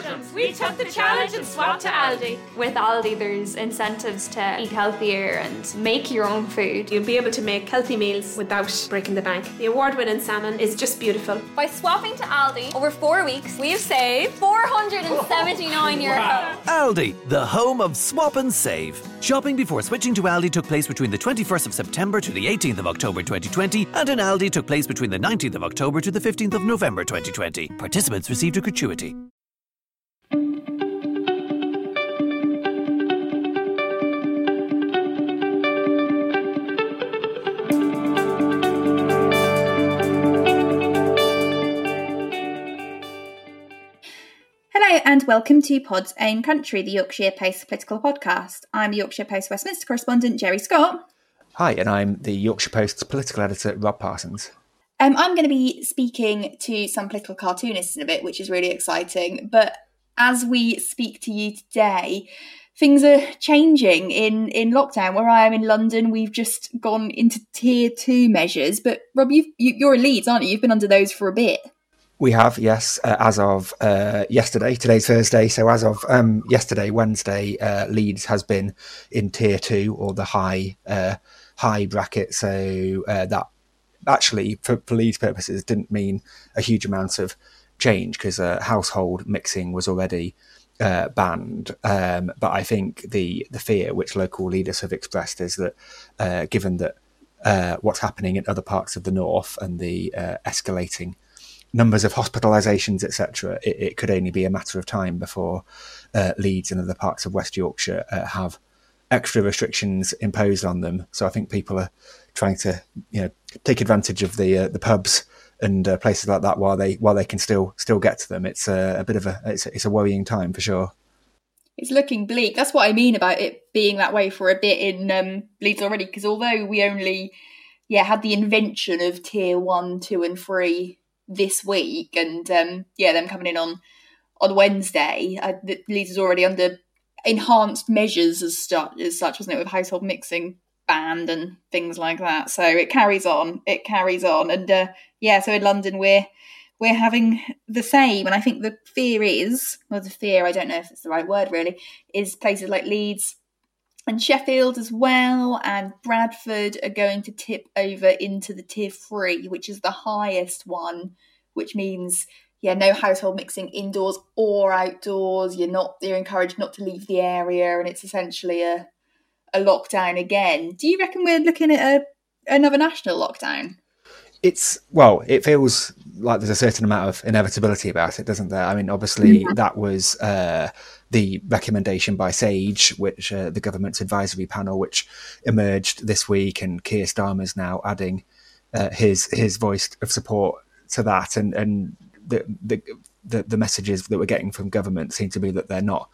Belgians. We took the challenge and swapped to Aldi. With Aldi, there's incentives to eat healthier and make your own food. You'll be able to make healthy meals without breaking the bank. The award winning salmon is just beautiful. By swapping to Aldi over four weeks, we've saved 479 euro. Wow. Aldi, the home of swap and save. Shopping before switching to Aldi took place between the 21st of September to the 18th of October 2020, and in Aldi took place between the 19th of October to the 15th of November 2020. Participants received a gratuity. And welcome to Pod's Own Country, the Yorkshire Post political podcast. I'm the Yorkshire Post Westminster correspondent Jerry Scott. Hi, and I'm the Yorkshire Post's political editor Rob Parsons. Um, I'm going to be speaking to some political cartoonists in a bit, which is really exciting. But as we speak to you today, things are changing in in lockdown. Where I am in London, we've just gone into tier two measures. But Rob, you've, you, you're in Leeds, aren't you? You've been under those for a bit. We have, yes, uh, as of uh, yesterday. Today's Thursday, so as of um, yesterday, Wednesday, uh, Leeds has been in tier two or the high uh, high bracket. So uh, that actually, for, for, Leeds purposes, didn't mean a huge amount of change because uh, household mixing was already banned. Um, but I think the the fear which local leaders have expressed is that, given that what's happening in other parts of the north and the escalating numbers of hospitalisations, etc., it, it, could only be a matter of time before uh, Leeds and other parts of West Yorkshire uh, have extra restrictions imposed on them. So I think people are trying to, you know, take advantage of the uh, the pubs and uh, places like that while they while they can still still get to them. It's a, a bit of a it's, it's a worrying time for sure. It's looking bleak. That's what I mean about it being that way for a bit in um, Leeds already. Because although we only, yeah, had the invention of tier one, two, and three this week, and um, yeah, them coming in on on Wednesday. Uh, Leeds is already under enhanced measures as, stu- as such, wasn't it, with household mixing banned and things like that. So it carries on. It carries on, and uh, yeah, so in London we're we're having the same. And I think the fear is, well, the fear, I don't know if it's the right word really, is places like Leeds and Sheffield as well, and Bradford are going to tip over into the tier three, which is the highest one, which means yeah, no household mixing indoors or outdoors. You're not you're encouraged not to leave the area, and it's essentially a a lockdown again. Do you reckon we're looking at a another national lockdown? It's well, it feels like there's a certain amount of inevitability about it, doesn't there? I mean, obviously yeah. that was uh, the recommendation by SAGE, which uh, the government's advisory panel, which emerged this week, and Keir Starmer's now adding uh, his his voice of support to that, and and the, the the the messages that we're getting from government seem to be that they're not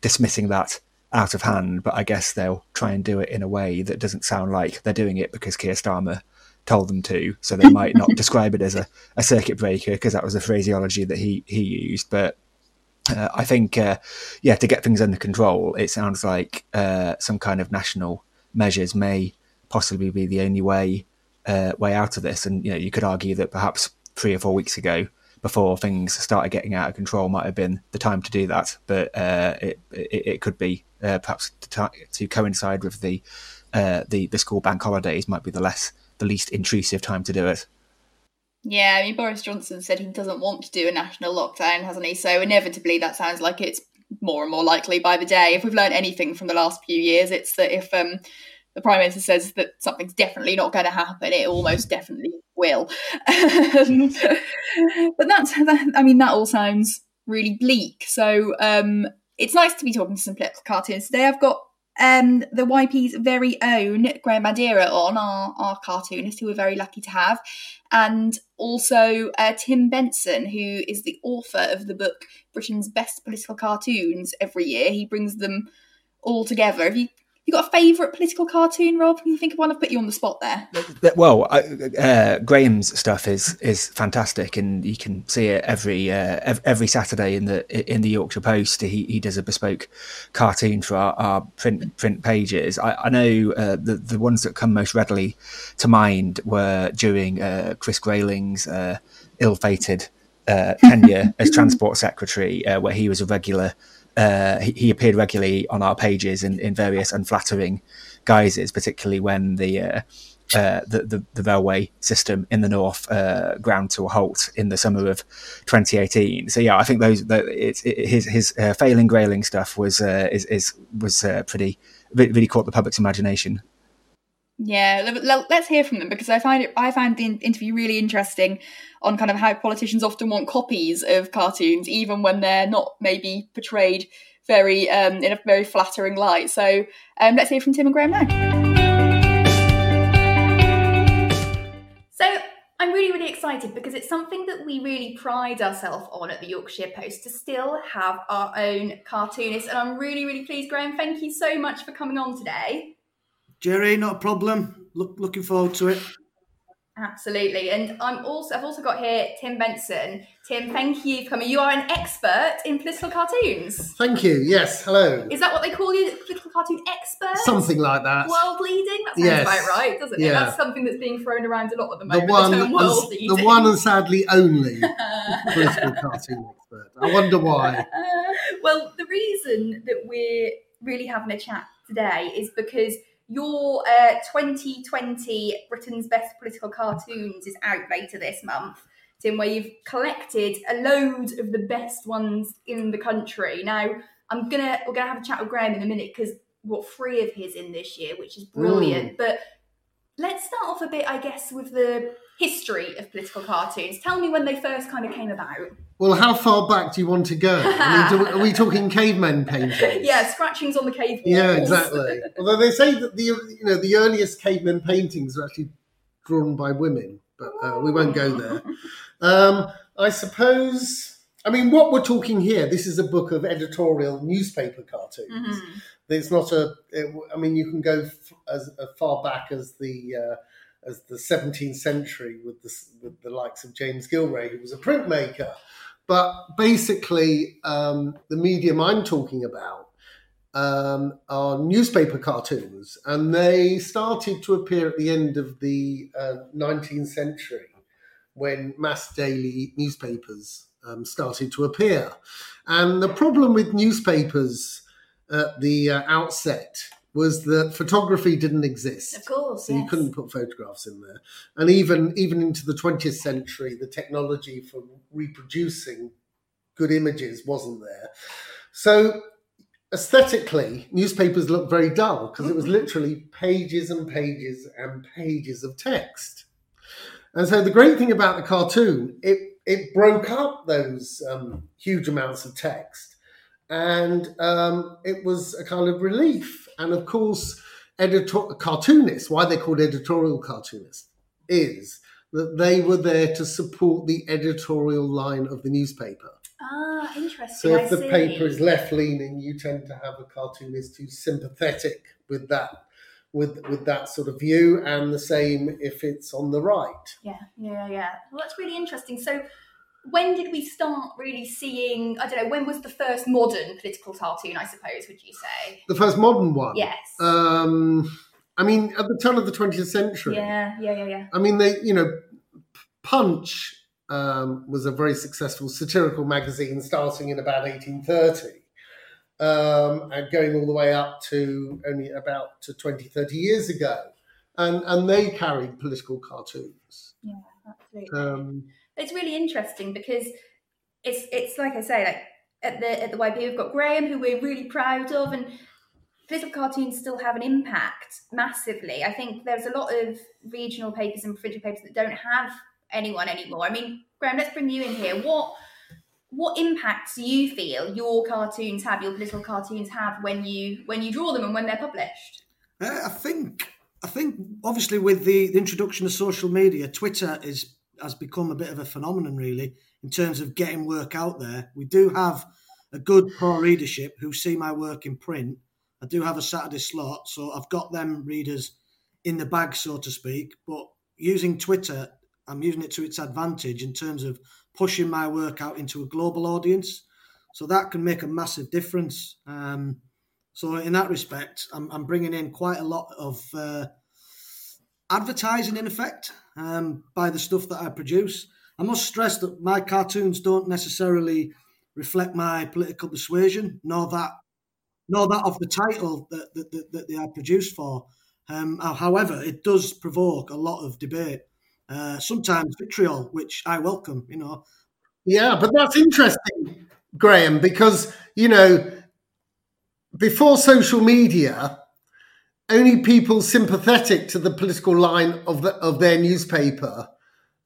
dismissing that out of hand, but I guess they'll try and do it in a way that doesn't sound like they're doing it because Keir Starmer told them to. So they might not describe it as a, a circuit breaker because that was the phraseology that he he used. But uh, I think, uh, yeah, to get things under control, it sounds like uh, some kind of national measures may possibly be the only way uh, way out of this. And you know, you could argue that perhaps three or four weeks ago, before things started getting out of control, might have been the time to do that. But uh, it, it, it could be uh, perhaps to, to, coincide with the the the school bank holidays might be the less the least intrusive time to do it. Yeah, I mean, Boris Johnson said he doesn't want to do a national lockdown, hasn't he? So inevitably, that sounds like it's more and more likely by the day. If we've learned anything from the last few years, it's that if um, the prime minister says that something's definitely not going to happen, it almost definitely will. Um, but that's, that, I mean, that all sounds really bleak. So um, it's nice to be talking to some political cartoons today. I've got um, the YP's very own Graeme Bandeira on, our, our cartoonist, who we're very lucky to have, and also uh, Tim Benson, who is the author of the book Britain's Best Political Cartoons every year. He brings them all together. Have you you got a favourite political cartoon, Rob? Can you think of one? I've put you on the spot there. Well, uh, Graham's stuff is is fantastic, and you can see it every uh, every Saturday in the in the Yorkshire Post. He he does a bespoke cartoon for our, our print print pages. I, I know uh, the the ones that come most readily to mind were during uh, Chris Grayling's uh, ill-fated uh, tenure as transport secretary, uh, where he was a regular. Uh, he, he, appeared regularly on our pages in, in various unflattering guises, particularly when the uh, uh, the, the, the, railway system in the north uh, ground to a halt in the summer of 2018. So yeah, I think those the, it, it, his his uh, failing Grayling stuff was is, is was pretty really caught the public's imagination. Yeah, let's hear from them because I find it. I find the interview really interesting on kind of how politicians often want copies of cartoons, even when they're not maybe portrayed very um, in a very flattering light. So um, let's hear from Tim and Graham now. So I'm really, really excited because it's something that we really pride ourselves on at the Yorkshire Post to still have our own cartoonist. And I'm really, really pleased, Graham. Thank you so much for coming on today. Jerry, not a problem. Look, looking forward to it. Absolutely. And I'm also I've also got here Tim Benson. Tim, thank you for coming. You are an expert in political cartoons. Thank you. Yes. Hello. Is that what they call you? Political cartoon expert? Something like that. World leading? That sounds yes. about right, doesn't it? Yeah. That's something that's being thrown around a lot at the moment. The one, the, world the one and sadly only political cartoon expert. I wonder why. well, the reason that we're really having a chat today is because your uh, 2020 Britain's Best Political Cartoons is out later this month, Tim, where you've collected a load of the best ones in the country. Now, I'm gonna we're gonna have a chat with Graham in a minute because what three of his in this year, which is brilliant. Mm. But let's start off a bit, I guess, with the history of political cartoons. Tell me when they first kind of came about. Well, how far back do you want to go? I mean, do, are we talking cavemen paintings? yeah, scratchings on the cave walls. Yeah, exactly. Although they say that the you know the earliest cavemen paintings are actually drawn by women, but uh, we won't go there. Um, I suppose. I mean, what we're talking here. This is a book of editorial newspaper cartoons. Mm-hmm. It's not a. It, I mean, you can go f- as, as, far back as the. Uh, as the 17th century with the, with the likes of James Gillray, who was a printmaker. But basically, um, the medium I'm talking about um, are newspaper cartoons, and they started to appear at the end of the uh, 19th century when mass daily newspapers um, started to appear. And the problem with newspapers at the uh, outset was that photography didn't exist. Of course, so yes. you couldn't put photographs in there. And even even into the 20th century, the technology for reproducing good images wasn't there. So aesthetically, newspapers looked very dull because it was literally pages and pages and pages of text. And so the great thing about the cartoon, it it broke up those um, huge amounts of text, and um, it was a kind of relief and of course, editor cartoonists, why they're called editorial cartoonists, is that they were there to support the editorial line of the newspaper. Ah, interesting. So if I the see. paper is left leaning, you tend to have a cartoonist who's sympathetic with that with with that sort of view, and the same if it's on the right. Yeah, yeah, yeah. Well, that's really interesting. So when did we start really seeing? I don't know. When was the first modern political cartoon? I suppose would you say the first modern one? Yes. Um, I mean, at the turn of the twentieth century. Yeah, yeah, yeah, yeah. I mean, they, you know, Punch um, was a very successful satirical magazine starting in about eighteen thirty. Um, and going all the way up to only about to 20, 30 years ago. And, and they carried political cartoons. Yeah, absolutely. Um, it's really interesting because it's it's like I say, like at the at the YP we've got Graham, who we're really proud of, and political cartoons still have an impact massively. I think there's a lot of regional papers and provincial papers that don't have anyone anymore. I mean, Graham, let's bring you in here. What what impact do you feel your cartoons have, your political cartoons have when you when you draw them and when they're published? Uh, I think I think obviously with the, the introduction of social media, Twitter is has become a bit of a phenomenon, really, in terms of getting work out there. We do have a good pro readership who see my work in print. I do have a Saturday slot, so I've got them readers in the bag, so to speak. But using Twitter, I'm using it to its advantage in terms of pushing my work out into a global audience. So that can make a massive difference. Um, so in that respect, I'm, I'm, bringing in quite a lot of uh, advertising in effect um, by the stuff that I produce. I must stress that my cartoons don't necessarily reflect my political persuasion, nor that, nor that of the title that, that, that, they are produced for. Um, however, it does provoke a lot of debate, uh, sometimes vitriol, which I welcome. You know, Yeah, but that's interesting, Graham, because you know, before social media, only people sympathetic to the political line of the, of their newspaper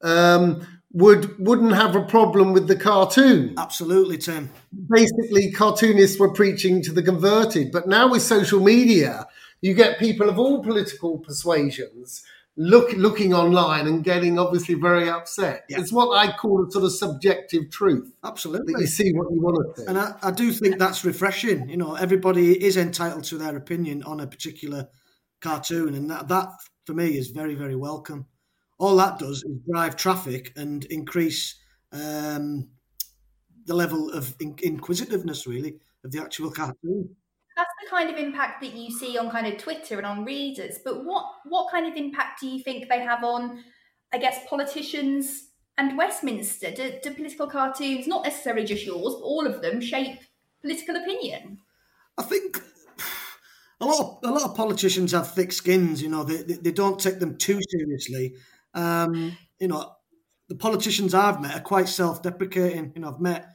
um, would wouldn't have a problem with the cartoon. absolutely, Tim. Basically, cartoonists were preaching to the converted, but now with social media, you get people of all political persuasions look looking online and getting obviously very upset. Yeah. It's what I call a sort of subjective truth Absolutely. you see what you want to see. And I, I do think that's refreshing. You know, everybody is entitled to their opinion on a particular cartoon, and that, that for me is very, very welcome. All that does is drive traffic and increase um, the level of in- inquisitiveness, really, of the actual cartoon. Kind of impact that you see on kind of Twitter and on readers. But what what kind of impact do you think they have on, I guess, politicians and Westminster? Do, do political cartoons, not necessarily just yours, but all of them, shape political opinion? I think a lot of a lot of politicians have thick skins. You know, they they, they don't take them too seriously. Um, you know, the politicians I've met are quite self-deprecating. You know, I've met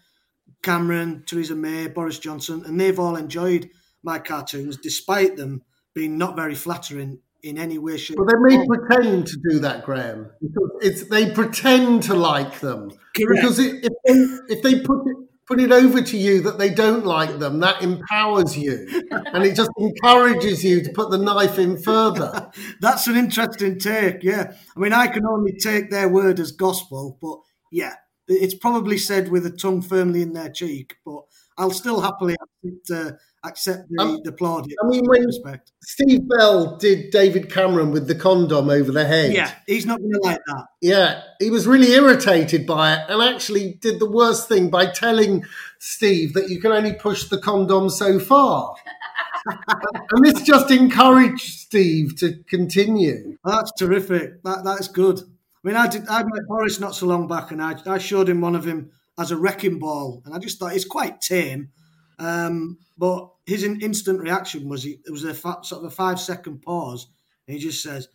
Cameron, Theresa May, Boris Johnson, and they've all enjoyed my cartoons, despite them being not very flattering in any way, shape, or they may pretend to do that, Graham. Because it's they pretend to like them Correct. because it, if they, if they put it put it over to you that they don't like them, that empowers you, and it just encourages you to put the knife in further. That's an interesting take. Yeah, I mean, I can only take their word as gospel, but yeah, it's probably said with a tongue firmly in their cheek. But I'll still happily accept, uh, accept the, Um, the plaudit. I mean, when respect. Steve Bell did David Cameron with the condom over the head, Yeah, he's not going to like that. Yeah, he was really irritated by it and actually did the worst thing by telling Steve that you can only push the condom so far. and this just encouraged Steve to continue. That's terrific. That that's good. I mean, I did. I met Boris not so long back, and I I showed him one of him as a wrecking ball, and I just thought it's quite tame. Um, but his instant reaction was he, it was a fa- sort of a five second pause, and he just says,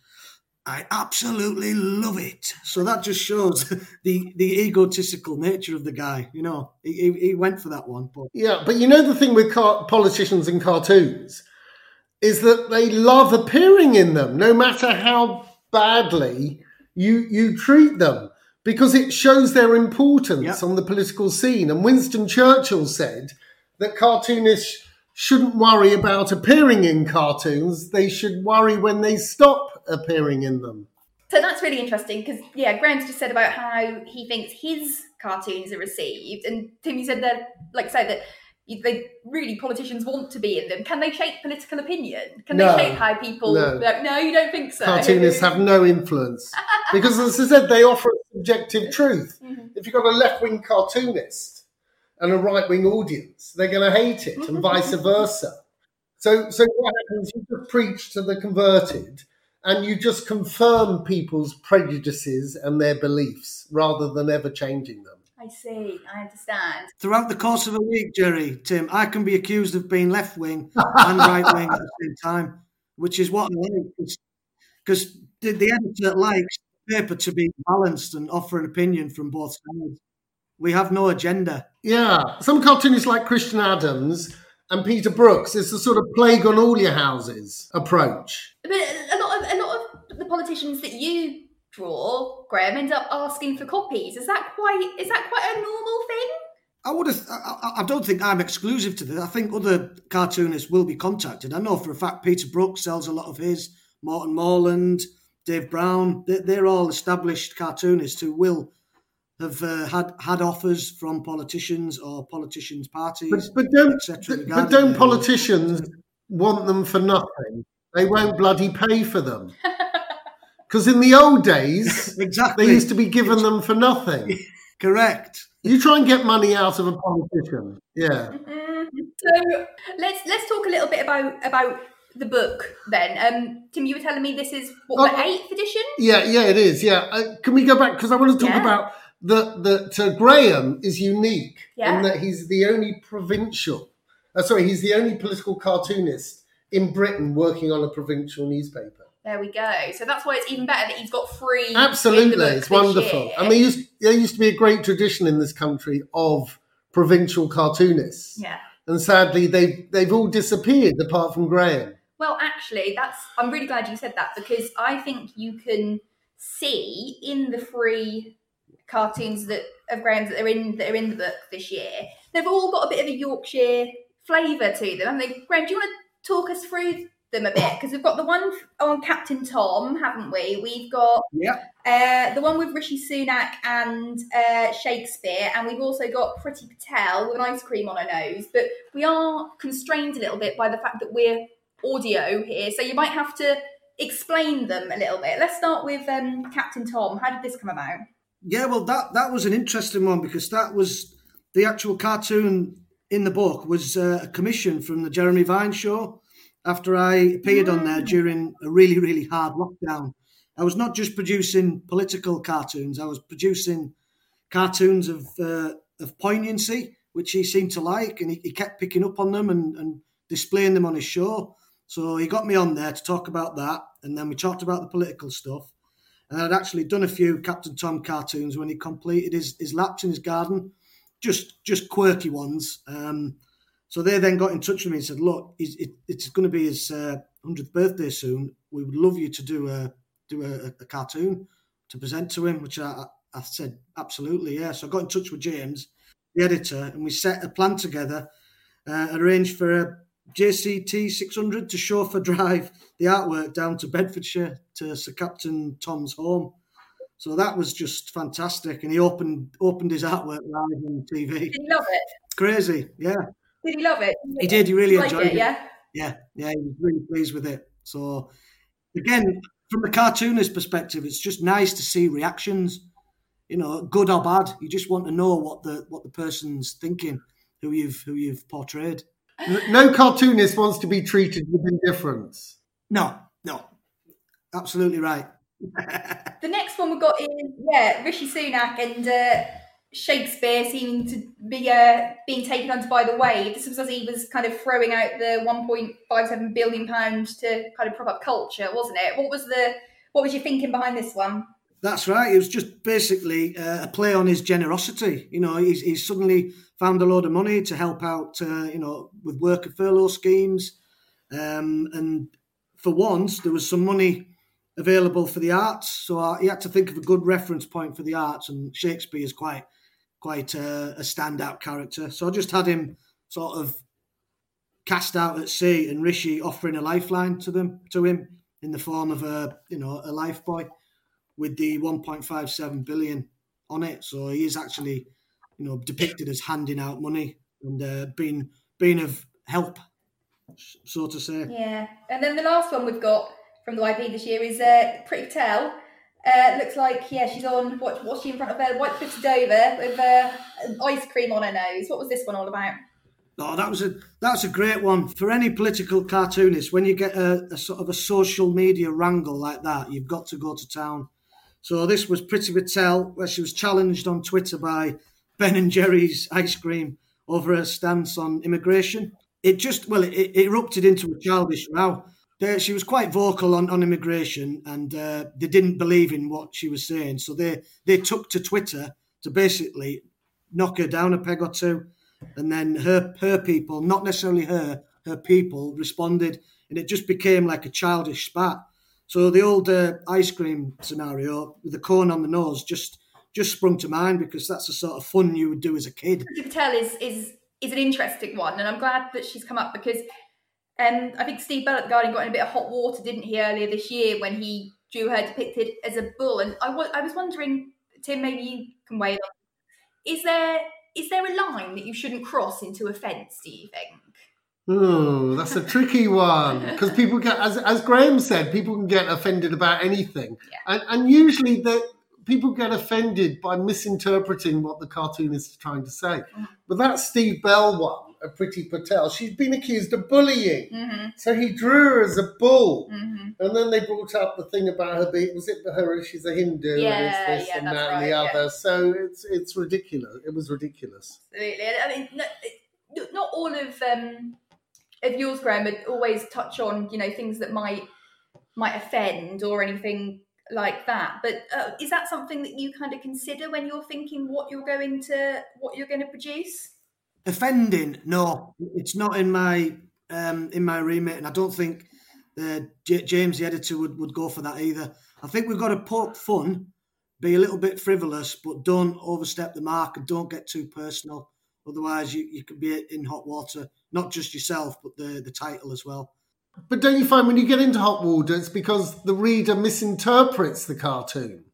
"I absolutely love it." So that just shows the the egotistical nature of the guy. You know, he, he, went for that one, but Yeah, but you know the thing with car- politicians and cartoons is that they love appearing in them, no matter how badly you you treat them, because it shows their importance Yep. on the political scene. And Winston Churchill said that cartoonists shouldn't worry about appearing in cartoons; they should worry when they stop appearing in them. So that's really interesting because, yeah, Graham's just said about how he thinks his cartoons are received. And Tim, you said that, like, say that they really politicians want to be in them. Can they shape political opinion? Can No. they shape how people? No. No, no you don't think so. Cartoonists have no influence because, as I said, they offer a subjective truth. Mm-hmm. If you've got a left wing cartoonist and a right wing audience, they're going to hate it, and vice versa. So, so what happens? You just preach to the converted, and you just confirm people's prejudices and their beliefs rather than ever changing them. I see. I understand. throughout the course of a week, Jerry, Tim, I can be accused of being left wing and right wing at the same time, which is what I like. Because the, the editor likes the paper to be balanced and offer an opinion from both sides. We have no agenda. Yeah, some cartoonists like Christian Adams and Peter Brookes. It's the sort of plague on all your houses approach. But a lot of a lot of the politicians that you draw, Graham, end up asking for copies. Is that quite? Is that quite a normal thing? I would have. I, I- I don't think I'm exclusive to this. I think other cartoonists will be contacted. I know for a fact Peter Brookes sells a lot of his. Morten Morland, Dave Brown. They're, they're all established cartoonists who will have uh, had had offers from politicians or politicians' parties. But, but don't etc. but don't politicians want them for nothing? They won't bloody pay for them. Because in the old days, exactly they used to be given them for nothing. correct. You try and get money out of a politician. Yeah. Mm, so let's let's talk a little bit about about the book then. Um, Tim, you were telling me this is what the Oh, eighth edition. Yeah, yeah, it is. Yeah. Uh, can we go back? Because I want to talk Yeah. about that that uh, Graham is unique Yeah. in that he's the only provincial. Uh, sorry, he's the only political cartoonist in Britain working on a provincial newspaper. There we go. So that's why it's even better that he's got free. Absolutely, it's wonderful. year. And there used there used to be a great tradition in this country of provincial cartoonists, yeah. and sadly they've they've all disappeared apart from Graham. Well, actually, that's. I'm really glad you said that because I think you can see in the three cartoons that of Graham's that are in that are in the book this year, they've all got a bit of a Yorkshire flavour to them. haven't they? Graham, do you want to talk us through them a bit? Because we've got the one on Captain Tom, haven't we? We've got Yeah. uh, the one with Rishi Sunak and uh, Shakespeare, and we've also got Priti Patel with an ice cream on her nose. But we are constrained a little bit by the fact that we're audio here, so you might have to explain them a little bit. Let's start with um, Captain Tom. How did this come about? Yeah, well, that that was an interesting one because that was the actual cartoon in the book was uh, a commission from the Jeremy Vine show. After I appeared on there during a really really hard lockdown, I was not just producing political cartoons. I was producing cartoons of uh, of poignancy, which he seemed to like, and he, he kept picking up on them and, and displaying them on his show. So he got me on there to talk about that, and then we talked about the political stuff. And I'd actually done a few Captain Tom cartoons when he completed his, his laps in his garden, just just quirky ones. Um, so they then got in touch with me and said, "Look, it, it's going to be his hundredth birthday soon. We would love you to do a do a, a cartoon to present to him." Which I, I said, "Absolutely, yeah." So I got in touch with James, the editor, and we set a plan together, uh, arranged for a JCT 600 to chauffeur drive the artwork down to Bedfordshire to Sir Captain Tom's home. So that was just fantastic, and he opened opened his artwork live on TV. Did he love it? Crazy, yeah. Did he love it? He did. He really Like enjoyed it. Yeah. Yeah, yeah, he was really pleased with it. So, again, from the cartoonist perspective, it's just nice to see reactions. You know, good or bad. You just want to know what the what the person's thinking, who you've who you've portrayed. N- No cartoonist wants to be treated with indifference. No, no, absolutely right. The next one we've got is yeah, Rishi Sunak and uh, Shakespeare seeming to be uh, being taken under by the wave. This was as he was kind of throwing out the 1.57 billion pounds to kind of prop up culture, wasn't it? What was the what was your thinking behind this one? That's right. It was just basically uh, a play on his generosity. You know, he's, he's suddenly found a load of money to help out, uh, you know, with worker furlough schemes. Um, and for once, there was some money available for the arts. So he had to think of a good reference point for the arts. And Shakespeare is quite, quite uh, a standout character. So I just had him sort of cast out at sea and Rishi offering a lifeline to them, to him in the form of a, you know, a life buoy with the 1.57 billion on it. So he is actually, you know, depicted as handing out money and uh, being being of help, so to say. Yeah, and then the last one we've got from the YP this year is uh, Priti Patel. Uh, looks like yeah, she's on what? What's she in front of her? White Cliffs Dover with uh, ice cream on her nose. What was this one all about? Oh, that was a that's a great one for any political cartoonist. When you get a, a sort of a social media wrangle like that, you've got to go to town. So this was Priti Patel, where she was challenged on Twitter by Ben and Jerry's ice cream over her stance on immigration. It just well, it, it erupted into a childish row. She was quite vocal on, on immigration, and uh, they didn't believe in what she was saying. So they they took to Twitter to basically knock her down a peg or two, and then her her people, not necessarily her, her people responded, and it just became like a childish spat. So the old uh, ice cream scenario with the cone on the nose just just sprung to mind because that's the sort of fun you would do as a kid. Patel is is is an interesting one, and I'm glad that she's come up because um, I think Steve Bell at the Guardian got in a bit of hot water, didn't he, earlier this year when he drew her depicted as a bull, and I wa- I was wondering, Tim, maybe you can weigh in. Is there is there a line that you shouldn't cross into offence? Do you think? Oh, that's a tricky one because people get, as as Graham said, people can get offended about anything, and and usually that people get offended by misinterpreting what the cartoonist is trying to say. But that Steve Bell one, a Priti Patel, she's been accused of bullying. Mm-hmm. So he drew her as a bull. Mm-hmm. And then they brought up the thing about her being, was it her, she's a Hindu Yeah, and it's this yeah, and that and the other. yeah. So it's it's ridiculous. It was ridiculous. Absolutely. I mean, no, it- not all of um, of yours, Graham, would always touch on you know things that might might offend or anything like that. But uh, is that something that you kind of consider when you're thinking what you're going to what you're going to produce? offending no it's not in my um in my remit and i don't think uh, J- james the editor would, would go for that either i think we've got to poke fun be a little bit frivolous but don't overstep the mark and don't get too personal otherwise you, you could be in hot water not just yourself but the the title as well But don't you find when you get into hot water, it's because the reader misinterprets the cartoon?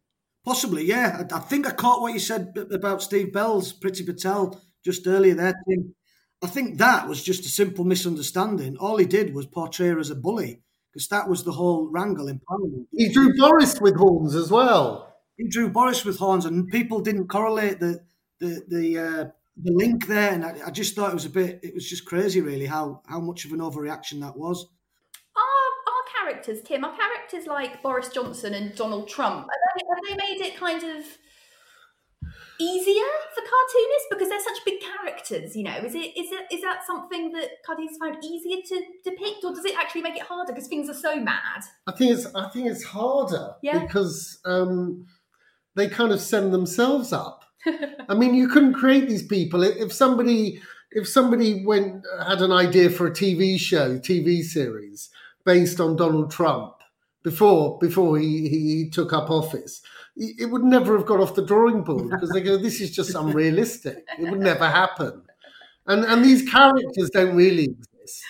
Possibly, yeah. I, I think I caught what you said about Steve Bell's Priti Patel just earlier there, Tim. I think that was just a simple misunderstanding. All he did was portray her as a bully, because that was the whole wrangle in Parliament. He drew Boris with horns as well. He drew Boris with horns, and people didn't correlate the the the uh, the link there. And I, I just thought it was a bit. It was just crazy, really, how how much of an overreaction that was. Our, are characters, Tim? our characters like Boris Johnson and Donald Trump? Have they, have they made it kind of easier for cartoonists because they're such big characters? You know, is it is it is that something that cartoonists find easier to depict, or does it actually make it harder because things are so mad? I think it's I think it's harder Yeah. because um, they kind of send themselves up. I mean, you couldn't create these people if somebody if somebody went had an idea for a TV show, TV series based on Donald Trump before before he, he took up office. It would never have got off the drawing board because they go, "This is just unrealistic. It would never happen." And and these characters don't really exist,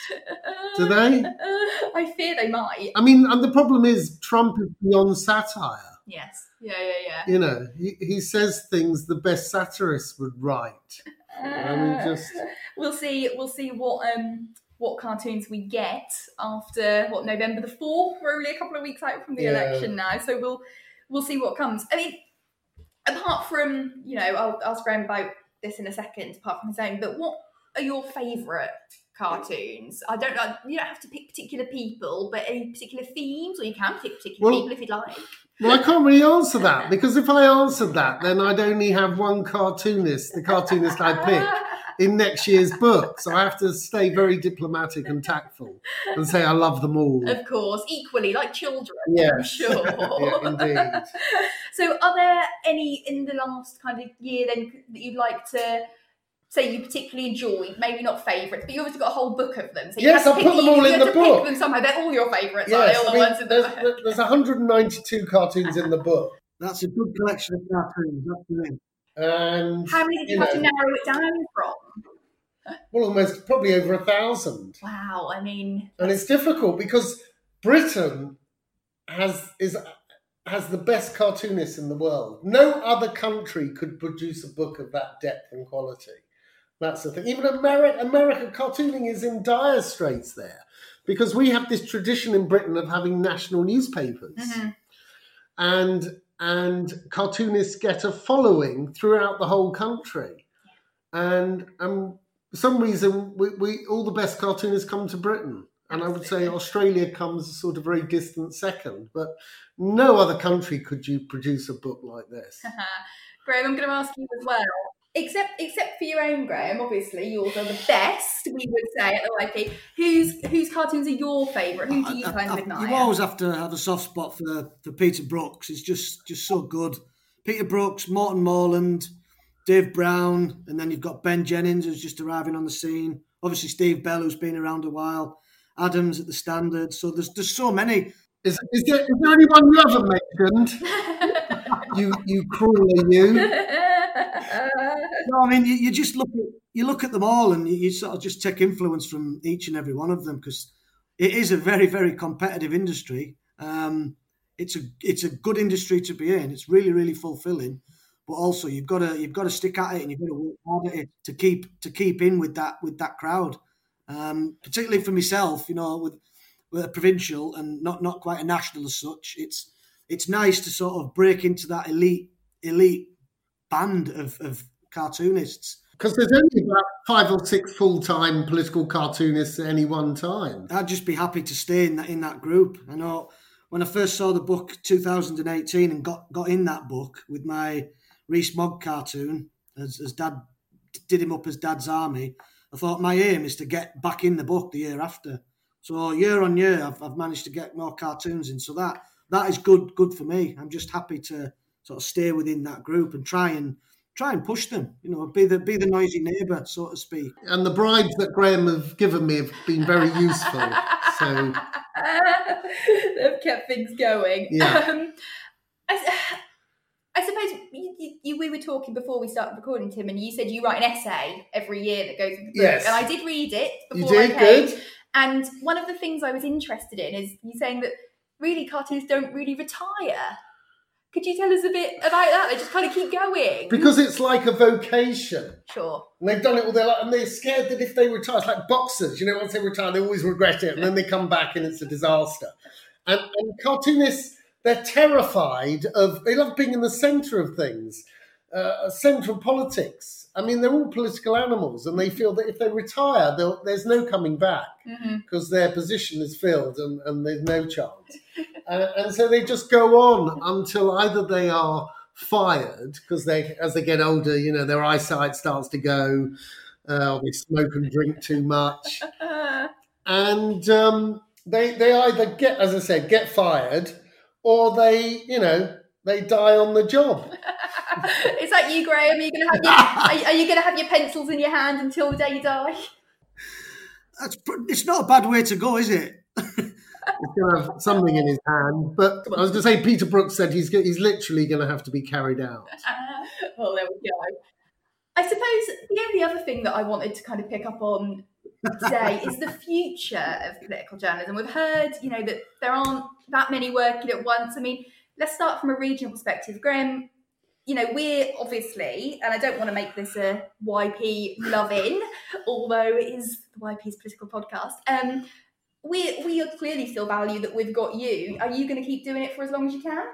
do they? I fear they might. I mean, and the problem is Trump is beyond satire. Yes. Yeah, yeah, yeah. You know, he, he says things the best satirists would write. I mean, just we'll see. We'll see what um what cartoons we get after what November the fourth. We're only a couple of weeks out from the Yeah. election now, so we'll we'll see what comes. I mean, apart from you know, I'll ask Graham about this in a second. Apart from his own, but what are your favourite cartoons? I don't know. You don't have to pick particular people, but any particular themes, or you can pick particular Well- people if you'd like. Well, I can't really answer that because if I answered that, then I'd only have one cartoonist, the cartoonist I pick, in next year's book. So I have to stay very diplomatic and tactful and say I love them all. Of course, equally like children. Yeah, I'm sure. yeah, indeed. so, are there any in the last kind of year then that you'd like to say you particularly enjoyed? Maybe not favourites, but you've obviously got a whole book of them. So you Yes, have to I pick, put them you, all you in have the to book. Pick them somehow. They're all your favourites, are Yes, they? All I the mean, ones in the there's, book. there's 192 cartoons in the book. That's a good collection of cartoons. That's brilliant. And How many did you, you have to narrow it down from? well, almost probably over a thousand. Wow, I mean, and it's difficult because Britain has is has the best cartoonists in the world. No other country could produce a book of that depth and quality. That's the thing. Even America, America cartooning is in dire straits there because we have this tradition in Britain of having national newspapers, mhm. and and cartoonists get a following throughout the whole country, and um, for some reason we, we all the best cartoonists come to Britain. And I would say Australia comes a sort of very distant second, but no other country could you produce a book like this. Graham, I'm going to ask you as well. Except, except for your own, Graham. Obviously, yours are the best. We would say at the YP. Whose whose cartoons are your favourite? Who do you I- kind of admire? You always have to have a soft spot for, for Peter Brookes. He's just just so good. Peter Brookes, Morten Morland, Dave Brown, and then you've got Ben Jennings who's just arriving on the scene. Obviously Steve Bell who's been around a while. Adams at the standard. So there's there's so many. Is, is, there, is there anyone you haven't mentioned? you you cruel you. No, I mean you, you just look at you look at them all and you, you sort of just take influence from each and every one of them because it is a very very competitive industry. Um, it's a it's a good industry to be in. It's really really fulfilling, but also you've got to you've got to stick at it and you've got to work hard at it to keep to keep in with that with that crowd. Um, particularly for myself, you know, with with a provincial and not not quite a national as such. It's it's nice to sort of break into that elite elite band of, of cartoonists Because there's only about five or six full-time political cartoonists at any one time. I'd just be happy to stay in that in that group. I know when I first saw the book 2018 and got got in that book with my Rees-Mogg cartoon as, as dad did him up as Dad's Army. I thought my aim is to get back in the book the year after. So year on year, I've, I've managed to get more cartoons in. So that that is good good for me. I'm just happy to sort of stay within that group and try and try and push them. You know, be the be the noisy neighbour, so to speak. And the bribes that Graham have given me have been very useful. so they've kept things going. Yeah. Um, I, I suppose you, you, we were talking before we started recording, Tim, and you said you write an essay every year that goes with the book. Yes. And I did read it You before I did? came. Good. And one of the things I was interested in is you saying that really cartoons don't really retire. Could you tell us a bit about that? They just kind of keep going. because it's like a vocation. Sure. And they've done it all their life, and they're scared that if they retire, it's like boxers, you know, once they retire, they always regret it, and then they come back and it's a disaster. And, and cartoonists, they're terrified of, they love being in the centre of things, uh, centre of politics. I mean, they're all political animals, and they feel that if they retire, there's no coming back because their position is filled and, and there's no chance. uh, and so they just go on until either they are fired because they, as they get older, you know, their eyesight starts to go, uh, or they smoke and drink too much, and um, they they either get, as I said, get fired, or they, you know, they die on the job. is that you, Graham? Are you gonna have your, are, are you going to have your pencils in your hand until the day you die? That's it's not a bad way to go, is it? He's going to have something in his hand. But I was going to say, Peter Brookes said he's he's literally going to have to be carried out. well, there we go. I suppose the only other thing that I wanted to kind of pick up on today is the future of political journalism. We've heard, you know, that there aren't that many working at once. I mean, let's start from a regional perspective. Graham, you know, we're obviously, and I don't want to make this a YP loving, although it is the YP's political podcast. Um, we we clearly still value that we've got you. Are you going to keep doing it for as long as you can?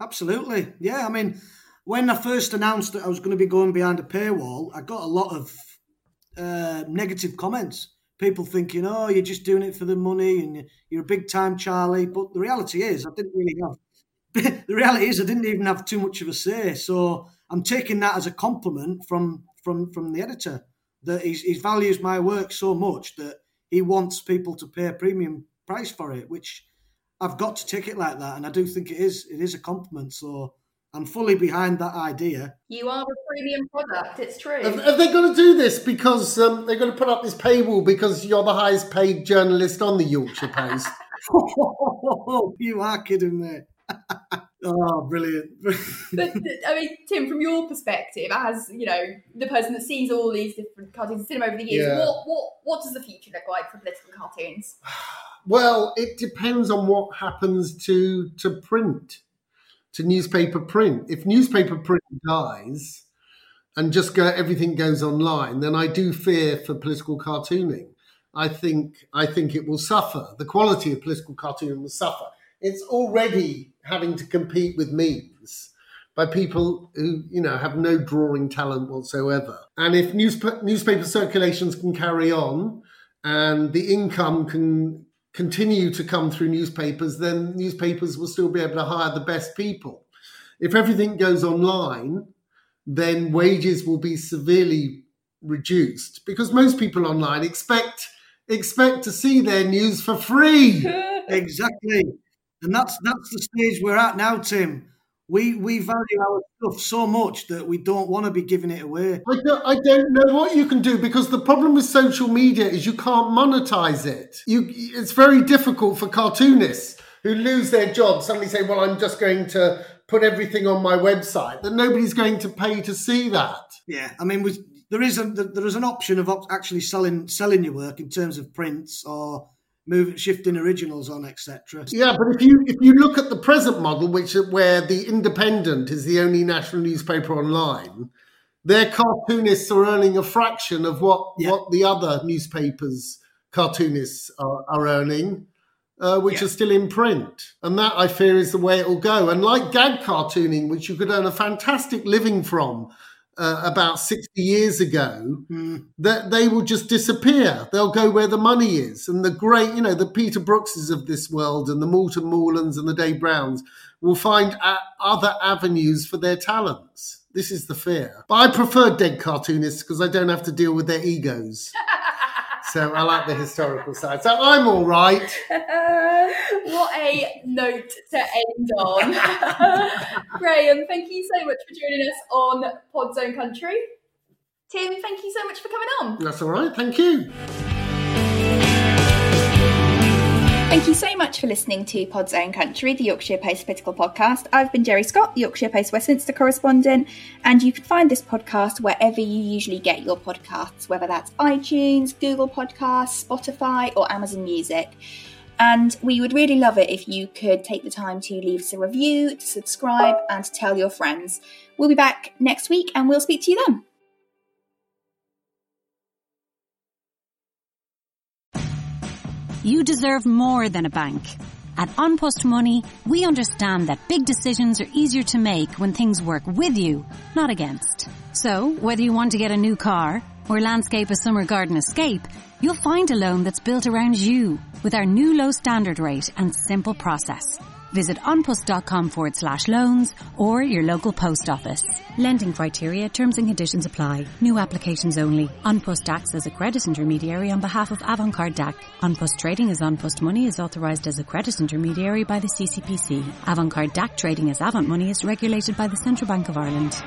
Absolutely. Yeah. I mean, when I first announced that I was going to be going behind a paywall, I got a lot of uh, negative comments. People thinking, "Oh, you're just doing it for the money, and you're a big time Charlie." But the reality is, I didn't really have. the reality is, I didn't even have too much of a say. So I'm taking that as a compliment from from from the editor that he, he values my work so much that he wants people to pay a premium price for it, which I've got to take it like that, and I do think it is it is a compliment. So I'm fully behind that idea. You are a premium product. It's true. Have, have they got to do this because um, they're going to put up this paywall because you're the highest paid journalist on the Yorkshire Post? you are kidding me. Oh, brilliant! but I mean, Tim, from your perspective, as you know, the person that sees all these different cartoons in cinema over the years, Yeah. what what what does the future look like for political cartoons? Well, it depends on what happens to to print, to newspaper print. If newspaper print dies and just go everything goes online, then I do fear for political cartooning. I think I think it will suffer. The quality of political cartooning will suffer. It's already having to compete with memes by people who you know have no drawing talent whatsoever. And if newspa- newspaper circulations can carry on and the income can continue to come through newspapers, then newspapers will still be able to hire the best people. If everything goes online, then wages will be severely reduced because most people online expect expect to see their news for free. exactly, and that's that's the stage we're at now, Tim. We we value our stuff so much that we don't want to be giving it away. I don't, I don't know what you can do because the problem with social media is you can't monetize it. You, it's very difficult for cartoonists who lose their job suddenly say, "Well, I'm just going to put everything on my website." That nobody's going to pay to see that. Yeah, I mean, with, there is a there is an option of actually selling selling your work in terms of prints or moving shifting originals on, etc. Yeah, but if you if you look at the present model, which where the Independent is the only national newspaper online, their cartoonists are earning a fraction of what what the other newspapers cartoonists are, are earning, uh, which are still in print, and that I fear is the way it will go. And like gag cartooning, which you could earn a fantastic living from. Uh, about 60 years ago that they will just disappear. They'll go where the money is. And the great, you know, the Peter Brookses of this world and the Morten Morlands and the Dave Browns will find a- other avenues for their talents. This is the fear. But I prefer dead cartoonists because I don't have to deal with their egos. so I like the historical side. So I'm all right. what a note to end on. Graham, thank you so much for joining us on Podzone Country. Tim, thank you so much for coming on. That's all right. Thank you. Thank you so much for listening to Pod's Own Country, the Yorkshire Post political podcast. I've been Geri Scott, the Yorkshire Post Westminster correspondent, and you can find this podcast wherever you usually get your podcasts, whether that's iTunes, Google Podcasts, Spotify, or Amazon Music. And we would really love it if you could take the time to leave us a review, to subscribe, and to tell your friends. We'll be back next week and we'll speak to you then. You deserve more than a bank. At An Post Money, we understand that big decisions are easier to make when things work with you, not against. So, whether you want to get a new car or landscape a summer garden escape, you'll find a loan that's built around you with our new low standard rate and simple process. Visit anpost.com forward slash loans or your local post office. Lending criteria, terms and conditions apply. New applications only. An Post acts as a credit intermediary on behalf of Avantcard DAC. An Post trading as An Post Money is authorised as a credit intermediary by the CCPC. Avantcard DAC trading as Avant Money is regulated by the Central Bank of Ireland.